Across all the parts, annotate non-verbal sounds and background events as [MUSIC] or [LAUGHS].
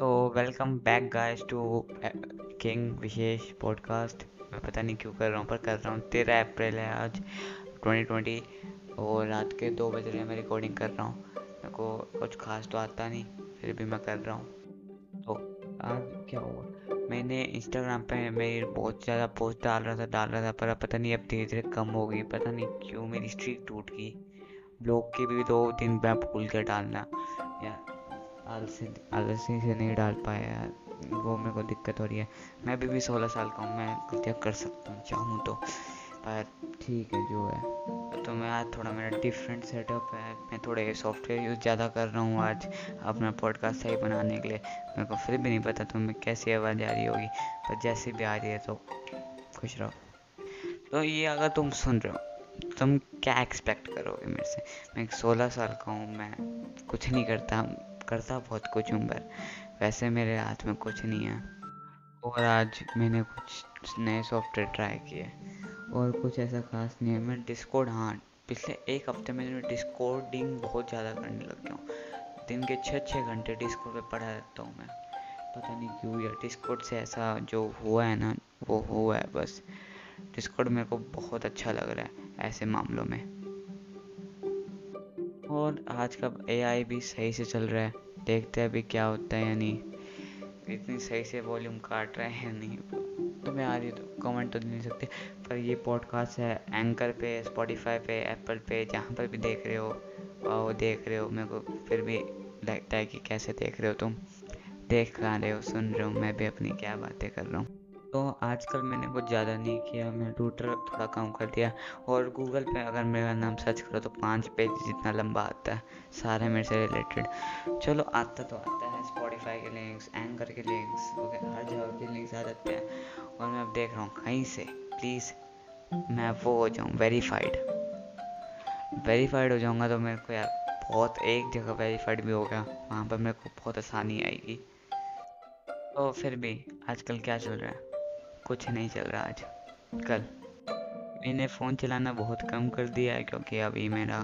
So welcome back guys to king Vishesh podcast मैं पता नहीं क्यों कर रहा हूँ, पर कर रहा हूँ। तेरह अप्रैल है आज 2020 और रात के दो बज रहे हैं, मैं रिकॉर्डिंग कर रहा हूँ। मेरे को कुछ खास तो आता नहीं, फिर भी मैं कर रहा हूँ। तो आज क्या हुआ? मैंने इंस्टाग्राम पे मेरी बहुत ज़्यादा पोस्ट डाल रहा था, डाल रहा था, पर पता नहीं अब धीरे धीरे कम हो गई। पता नहीं क्यों मेरी स्ट्रीक टूट गई। ब्लॉग के भी दो दिन मैं भूल कर डालना। या आलसी आलसी से नहीं डाल पाया वो मेरे को दिक्कत हो रही है। मैं अभी भी सोलह साल का हूँ, मैं गलतियाँ कर सकता हूँ, चाहूँ तो। पर ठीक है, जो है। तो मैं आज थोड़ा मेरा डिफरेंट सेटअप है। मैं थोड़े सॉफ्टवेयर यूज़ ज़्यादा कर रहा हूँ आज अपना पॉडकास्ट सही बनाने के लिए। मेरे को फिर भी नहीं पता तुम्हें कैसी आवाज़ आ रही होगी। पर जैसी भी आ रही है तो खुश रहो। तो ये अगर तुम सुन रहे हो, तुम क्या एक्सपेक्ट करोगे मेरे से? मैं सोलह साल का हूँ, मैं कुछ नहीं करता। करता बहुत कुछ हूँ, पर वैसे मेरे हाथ में कुछ नहीं है। और आज मैंने कुछ नए सॉफ्टवेयर ट्राई किए। और कुछ ऐसा खास नहीं है, मैं डिस्कोड हाँ पिछले एक हफ़्ते में मैं डिस्कोडिंग बहुत ज़्यादा करने लग गया हूँ। दिन के छः छः घंटे डिस्कोड पे पढ़ा रहता हूँ मैं। पता नहीं क्यों यार डिस्कोड से ऐसा जो हुआ है ना, वो हुआ है बस। डिस्कोड मेरे को बहुत अच्छा लग रहा है, ऐसे मामलों में। और आज का ए भी सही से चल रहा है। देखते हैं अभी क्या होता है या नहीं। इतनी सही से वॉल्यूम काट रहे हैं नहीं। तो मैं आ रही तो कमेंट तो नहीं सकते, पर ये पॉडकास्ट है एंकर पे स्पॉटिफाई पे एप्पल पे, जहाँ पर भी देख रहे हो वो देख रहे हो। मेरे को फिर भी लगता है कि कैसे देख रहे हो तुम। देख कहाँ रहे हो, सुन रहे हो। मैं भी अपनी क्या बातें कर रहा हूँ। तो आजकल मैंने कुछ ज़्यादा नहीं किया, मैं ट्विटर थोड़ा कम कर दिया। और गूगल पे अगर मेरा नाम सर्च करो तो पाँच पेज जितना लंबा आता है, सारे मेरे से रिलेटेड चलो आता तो आता है स्पॉटिफाई के लिंक्स एंकर के लिंक्स वगैरह, हर जगह के लिंक्स आ जाते हैं। और मैं अब देख रहा हूँ कहीं से प्लीज़ मैं वो हो जाऊँ वेरीफाइड वेरीफाइड हो जाऊँगा तो मेरे को यार बहुत एक जगह वेरीफाइड भी हो गया, वहाँ पर मेरे को बहुत आसानी आएगी। तो फिर भी आजकल क्या चल रहा है? कुछ नहीं चल रहा आज। कल। मैंने फ़ोन चलाना बहुत कम कर दिया है क्योंकि अभी मेरा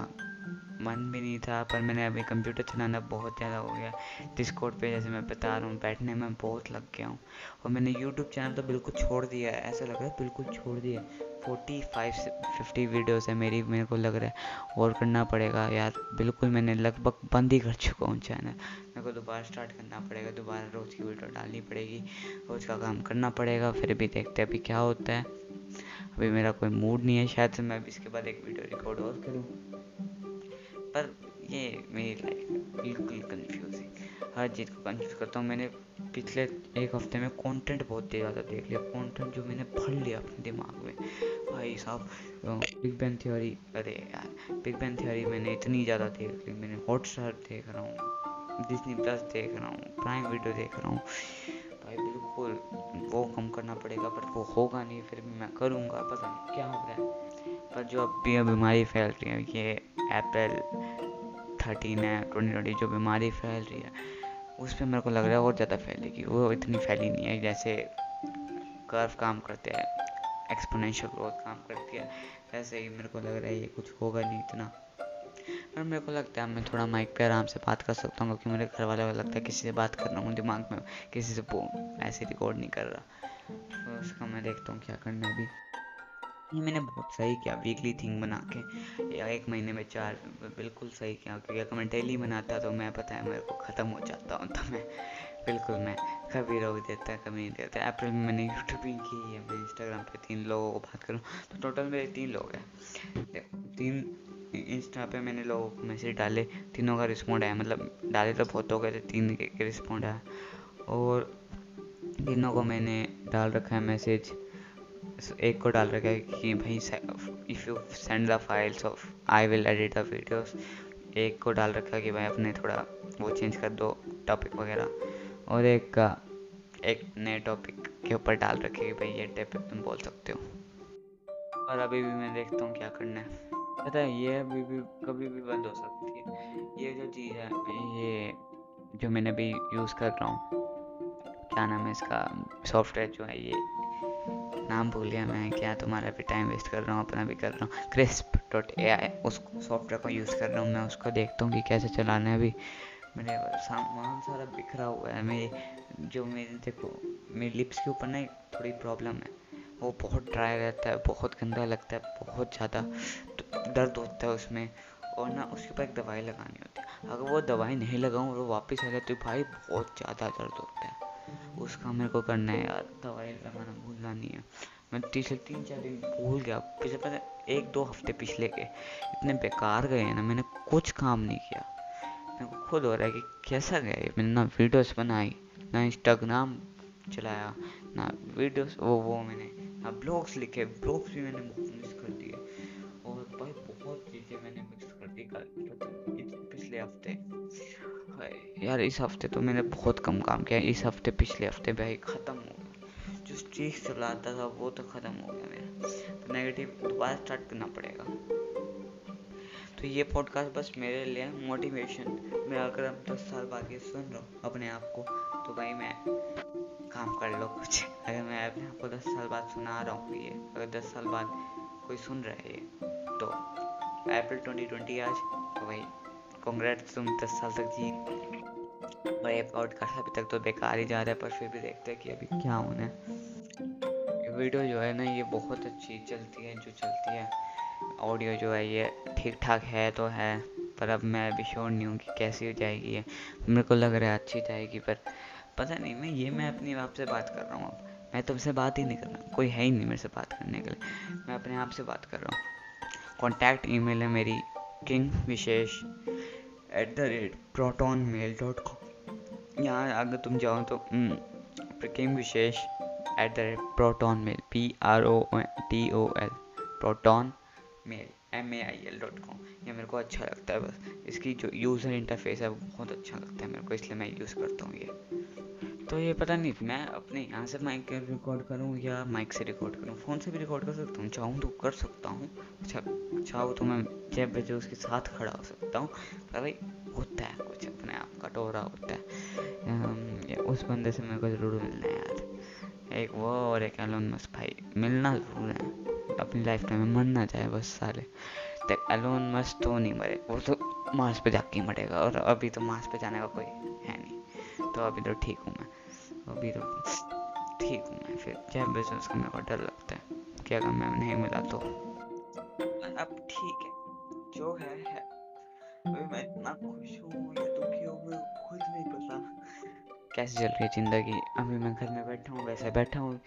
मन भी नहीं था, पर मैंने अभी कंप्यूटर चलाना बहुत ज़्यादा हो गया। डिस्कोड पे जैसे मैं बता रहा हूँ, बैठने में बहुत लग गया हूँ। और मैंने यूट्यूब चैनल तो बिल्कुल छोड़ दिया है, ऐसा लग रहा है बिल्कुल छोड़ दिया फोर्टी फाइव से फिफ्टी वीडियोस है मेरी, मेरे को लग रहा है। और करना पड़ेगा यार। बिल्कुल मैंने लगभग बंद ही कर चुका हूँ चैनल मेरे को दोबारा स्टार्ट करना पड़ेगा। दोबारा रोज़ की वीडियो डालनी पड़ेगी। रोज़ का काम करना पड़ेगा। फिर भी देखते हैं अभी क्या होता है। अभी मेरा कोई मूड नहीं है। शायद मैं अभी इसके बाद एक वीडियो रिकॉर्ड और करूँ। पर ये मेरी लाइफ बिल्कुल कन्फ्यूजिंग हर चीज़ को कन्फ्यूज़ करता हूँ। मैंने पिछले एक हफ़्ते में कंटेंट बहुत ज़्यादा देख लिया। कंटेंट जो मैंने भर लिया अपने दिमाग में। भाई साहब बिग बैन थ्योरी अरे यार बिग बैन थ्योरी मैंने इतनी ज़्यादा देख ली। मैंने हॉट स्टार देख रहा हूँ डिजनी प्लस देख रहा हूँ प्राइम वीडियो देख रहा हूँ। भाई बिल्कुल, वो कम करना पड़ेगा, पर वो होगा नहीं, फिर भी मैं करूँगा, पता नहीं क्या हो रहा है। पर जो अब भी बीमारी फैल रही है, ये अप्रैल थर्टीन है ट्वेंटी ट्वेंटी जो बीमारी फैल रही है उस पर मेरे को लग रहा है और ज़्यादा फैलेगी वो इतनी फैली नहीं है, जैसे कर्व काम करते हैं एक्सपोनेंशियल ग्रोथ काम करती है, वैसे ही मेरे को लग रहा है ये कुछ होगा नहीं इतना। पर मेरे को लगता है मैं थोड़ा माइक पे आराम से बात कर सकता हूँ, क्योंकि मेरे घर वाले को लगता है किसी से बात कर रहा हूँ दिमाग में, किसी से ऐसे रिकॉर्ड नहीं कर रहा। तो उसका मैं देखता हूँ क्या करना अभी। ये मैंने बहुत सही किया वीकली थिंग बना के। या एक महीने में चार, बिल्कुल सही किया, क्योंकि अगर मैं डेली बनाता तो मैं, पता है, मेरे को ख़त्म हो जाता हूँ तो मैं, बिल्कुल मैं कभी रोक देता, कभी नहीं देता। अप्रैल में मैंने यूट्यूबिंग की है, मैं इंस्टाग्राम पे तीन लोगों को बात करूँ तो टोटल मेरे तीन लोग हैं। तीन इंस्टा पे मैंने लोगों को मैसेज डाले, तीनों का रिस्पॉन्ड आया मतलब डाले तो बहुत हो गए थे, तीन के रिस्पॉन्ड आया। और तीनों को मैंने डाल रखा है मैसेज एक को डाल रखा है कि भाई if you send the files of I will edit the videos एक को डाल रखा है कि भाई अपने थोड़ा वो चेंज कर दो टॉपिक वगैरह. और एक का, एक नए टॉपिक के ऊपर डाल रखे कि भाई ये टॉपिक तुम बोल सकते हो. और अभी भी मैं देखता हूँ क्या करना है. पता है, ये अभी भी, कभी भी बंद हो सकती है. ये जो चीज़ है, ये जो मैंने अभी यूज़ कर रहा हूँ, क्या नाम है इसका सॉफ्टवेयर जो है ये नाम भूल गया मैं क्या तुम्हारा भी टाइम वेस्ट कर रहा हूँ, अपना भी कर रहा हूँ। क्रिस्प डॉट ए आई उस सॉफ्टवेयर को यूज़ कर रहा हूँ मैं, उसको देखता हूँ कि कैसे चलाना है अभी। मेरे सामान सारा बिखरा हुआ है, मेरे, जो मेरे, देखो, मेरी लिप्स के ऊपर ना थोड़ी प्रॉब्लम है। वो बहुत ड्राई रहता है, बहुत गंदा लगता है, बहुत ज़्यादा दर्द होता है उसमें। और ना उसके ऊपर एक दवाई लगानी होती है। अगर वो दवाई नहीं लगाऊँ और वो वापस आ जाती तो भाई, बहुत ज़्यादा दर्द होता है। उसका मेरे को करना है यार, दवाई लगाना भूलना नहीं है। मैं पिछले तीन चार दिन भूल गया। पिछले पता एक दो हफ़्ते पिछले के, इतने बेकार गए हैं ना, मैंने कुछ काम नहीं किया। मेरे को खुद हो रहा है कि कैसा गया ये, मैंने ना वीडियोस बनाई, ना इंस्टाग्राम चलाया, ना वीडियोस वो वो मैंने, ना ब्लॉग्स लिखे, ब्लॉग्स भी मैंने मिस कर दिए। और भाई बहुत चीज़ें मैंने मिक्स कर दी कल पिछले हफ़्ते। यार इस हफ़्ते तो मैंने बहुत कम काम किया। इस हफ़्ते, पिछले हफ़्ते भाई ख़त्म हो गया। जो स्ट्रीक चलाता था, वो तो ख़त्म हो गया मेरा। तो नेगेटिव दोबारा स्टार्ट करना पड़ेगा। तो ये पॉडकास्ट बस मेरे लिए मोटिवेशन मैं अगर अब दस साल बाद ये सुन रहा हूँ अपने आप को तो भाई मैं काम कर लो कुछ। अगर मैं अपने आप को दस साल बाद सुना रहा हूँ ये, अगर दस साल बाद कोई सुन रहा है ये तो अप्रैल ट्वेंटी ट्वेंटी आज तो भाई कॉन्ग्रेट तुम दस साल तक जी। और ये पॉडकास्ट अभी तक तो बेकार ही जा रहा है, पर फिर भी देखते हैं कि अभी क्या होना है। वीडियो जो है ना, ये बहुत अच्छी चलती है, जो चलती है। ऑडियो जो है, ये ठीक ठाक है तो है, पर अब मैं अभी श्योर नहीं हूँ कि कैसी हो जाएगी ये। मेरे को लग रहा है अच्छी जाएगी, पर पता नहीं, मैं ये मैं अपनी आप से बात कर रहा हूँ अब। मैं तुमसे बात ही नहीं कर रहा कोई है ही नहीं मेरे से बात करने के लिए। मैं अपने आप से बात कर रहा हूँ। कॉन्टैक्ट ईमेल है मेरी king Vishesh. At the rate proton mail dot com यहाँ अगर तुम जाओ तो प्रकीम Vishesh at the rate proton mail P R O T O L proton mail M A I L dot com ये मेरे को अच्छा लगता है बस। इसकी जो यूज़र इंटरफेस है वो बहुत अच्छा लगता है मेरे को, इसलिए मैं यूज़ करता हूँ ये। तो ये पता नहीं, मैं अपने यहाँ से माइक रिकॉर्ड करूँ या माइक से रिकॉर्ड करूँ? फ़ोन से भी रिकॉर्ड कर सकता हूँ, चाहूँ तो कर सकता हूँ। अच्छा चाहूँ तो मैं जब बजे उसके साथ खड़ा हो सकता हूँ। पर भाई, होता है कुछ अपने आप का होता है। उस बंदे से मेरे को ज़रूर मिलना है यार। एक वो और एक एलोन मस्क भाई, मिलना ज़रूर है। अपनी लाइफ टाइम में मरना चाहे बस सारे तो एलोन मस्त तो नहीं मरे, वो तो मार्स पे जाके ही मरेगा और अभी तो मार्स पे जाने का कोई है नहीं। तो अभी तो ठीक हूँ अभी तो ठीक हूँ मैं फिर। जब बिज़नेस का मेरे को डर लगता है कि अगर मैं नहीं मिला तो। अब ठीक है जो है है। अभी मैं इतना खुश हूँ या दुखी हूँ खुद नहीं पता कैसे चल रही है ज़िंदगी? अभी मैं घर में बैठा हूँ वैसे बैठा हूँ।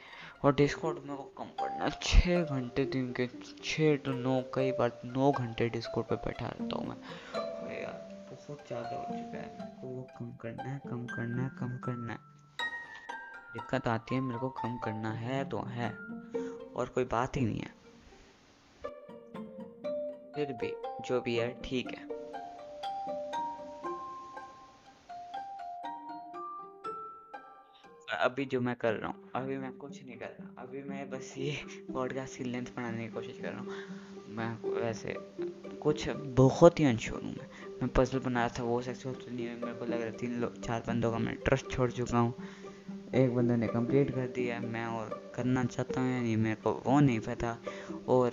और डिस्कॉर्ड मेरे को कम पड़ना छः घंटे दिन के छः टू नौ कई बार नौ घंटे डिस्कॉर्ड पे बैठा रहता हूँ मैं। यार बहुत ज़्यादा हो चुका है वो कम करना है कम करना है कम करना है। दिक्कत आती है, मेरे को कम करना है तो है, और कोई बात ही नहीं है। फिर भी जो भी है, ठीक है। अभी जो मैं कर रहा हूँ, अभी मैं कुछ नहीं कर रहा, अभी मैं बस ये पॉडकास्ट की लेंथ बढ़ाने की कोशिश कर रहा हूँ। मैं वैसे कुछ बहुत ही अनश्योर हूँ मैं। मैं पजल बना रहा था, वो सक्सेसफुल नहीं हुई मेरे को लग रहा है तीन लोग चार बंदों का मैं ट्रस्ट छोड़ चुका हूँ। एक बंदे ने कंप्लीट कर दिया मैं और करना चाहता हूँ या नहीं, मेरे को वो नहीं पता। और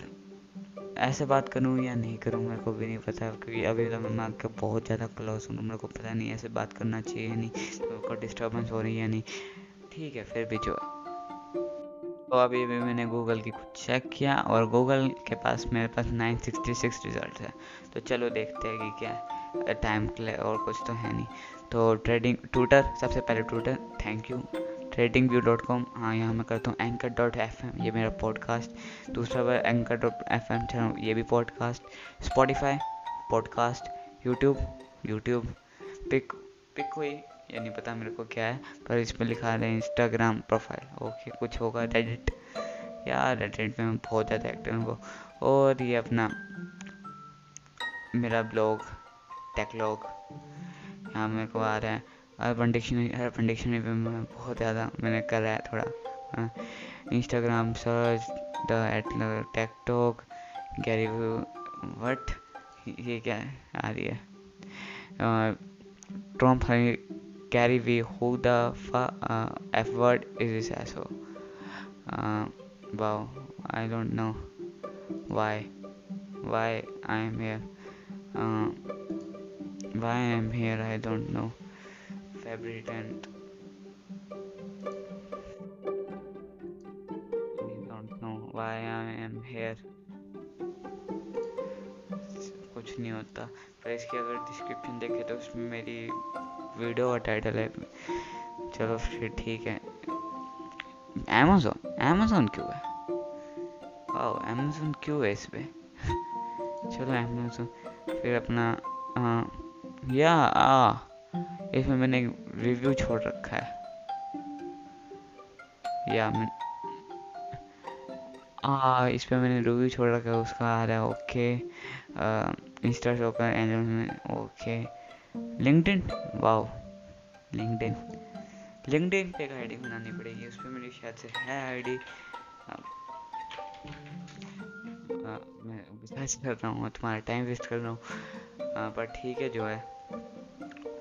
ऐसे बात करूँ या नहीं करूँ, मेरे को भी नहीं पता, क्योंकि अभी तो मैं माँ के बहुत ज़्यादा क्लोज हूँ, मेरे को पता नहीं ऐसे बात करना चाहिए या नहीं मेरे को डिस्टर्बेंस हो रही है या नहीं। ठीक है, फिर भी जो है। तो अभी भी मैंने गूगल की कुछ चेक किया और गूगल के पास मेरे पास 966 रिज़ल्ट है। तो चलो देखते हैं कि क्या है। टाइम और कुछ तो है नहीं। तो ट्रेडिंग ट्विटर सबसे पहले Twitter thank you trading view dot com हाँ यहाँ मैं करता हूँ एंकर डॉट एफ़ एम ये मेरा पॉडकास्ट दूसरा बार एंकर डॉट एफ़ एम ये भी podcast Spotify podcast YouTube YouTube pick pick हुई ये नहीं पता मेरे को क्या है, पर इसमें लिखा है इंस्टाग्राम प्रोफ़ाइल ओके कुछ होगा रेडिट यार रेडिट मैं बहुत ज़्यादा एक्टिव हूँ और ये अपना, मेरा ब्लॉग टेकलॉग यहाँ मेरे को आ रहा है। अर्बन डिक्शनरी अर्बन डिक्शनरी पे मैं बहुत ज़्यादा मैंने करा है थोड़ा। Instagram search the at tech talk Gary what ये क्या आ रही है? Trump carry V who the fa- uh, f word is this asshole? Uh, wow i don't know why why why I'm here I don't know. February 10th I don't know why I am here. कुछ नहीं होता। पर इसकी अगर description देखे तो उसमें मेरी वीडियो का टाइटल है। चलो फिर ठीक है। अमेजोन अमेजोन क्यों है? वाओ अमेजोन क्यों है इस पे? [LAUGHS] चलो अमेजोन फिर अपना आ, या, आ। इसमें मैंने रिव्यू छोड़ रखा है। या, मैं आ इस पर मैंने रिव्यू छोड़ रखा है, उसका आ रहा है ओके इंस्टा शो का angel okay LinkedIn wow LinkedIn LinkedIn पे एक आईडी बनानी पड़ेगी उस पर मेरी शायद से है आईडी मैं बिज़नेस कर रहा हूँ, तुम्हारा टाइम वेस्ट कर रहा हूँ। पर ठीक है, जो है।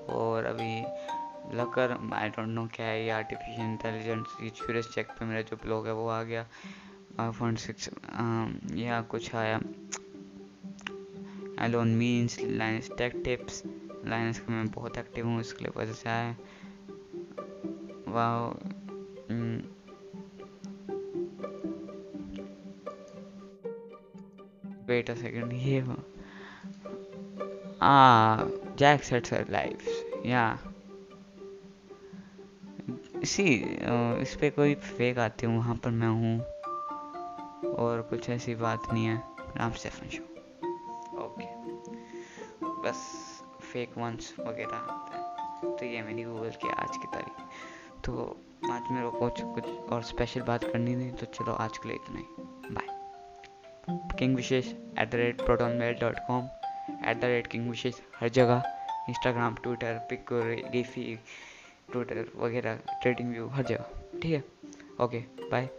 और अभी लकर आई डोंट नो क्या है, ये आर्टिफिशियल इंटेलिजेंस ये क्यूरियस चेक पे मेरा जो ब्लॉग है वो आ गया। आईफोन सिक्स या कुछ आया। Elon means lines tech tips lines का मैं बहुत एक्टिव हूँ, इसके लिए वजह से आया। वाह वेट अ सेकंड ये ah jack sets her lives yeah. See इस पे कोई फेक आती हूँ, वहाँ पर मैं हूँ। और कुछ ऐसी बात नहीं है। Ram Stephen show. ओके बस फेक वंस वगैरह तो ये मेरी गूगल की आज की तारीख। तो आज मेरे को कुछ कुछ और स्पेशल बात करनी थी तो चलो आज के लिए इतना ही। Bye king Vishesh at the rate proton mail dot com at the rate king Vishesh हर जगह इंस्टाग्राम ट्विटर पिक रीफी ट्विटर वगैरह ट्रेडिंग व्यू हर जगह। ठीक है? Okay bye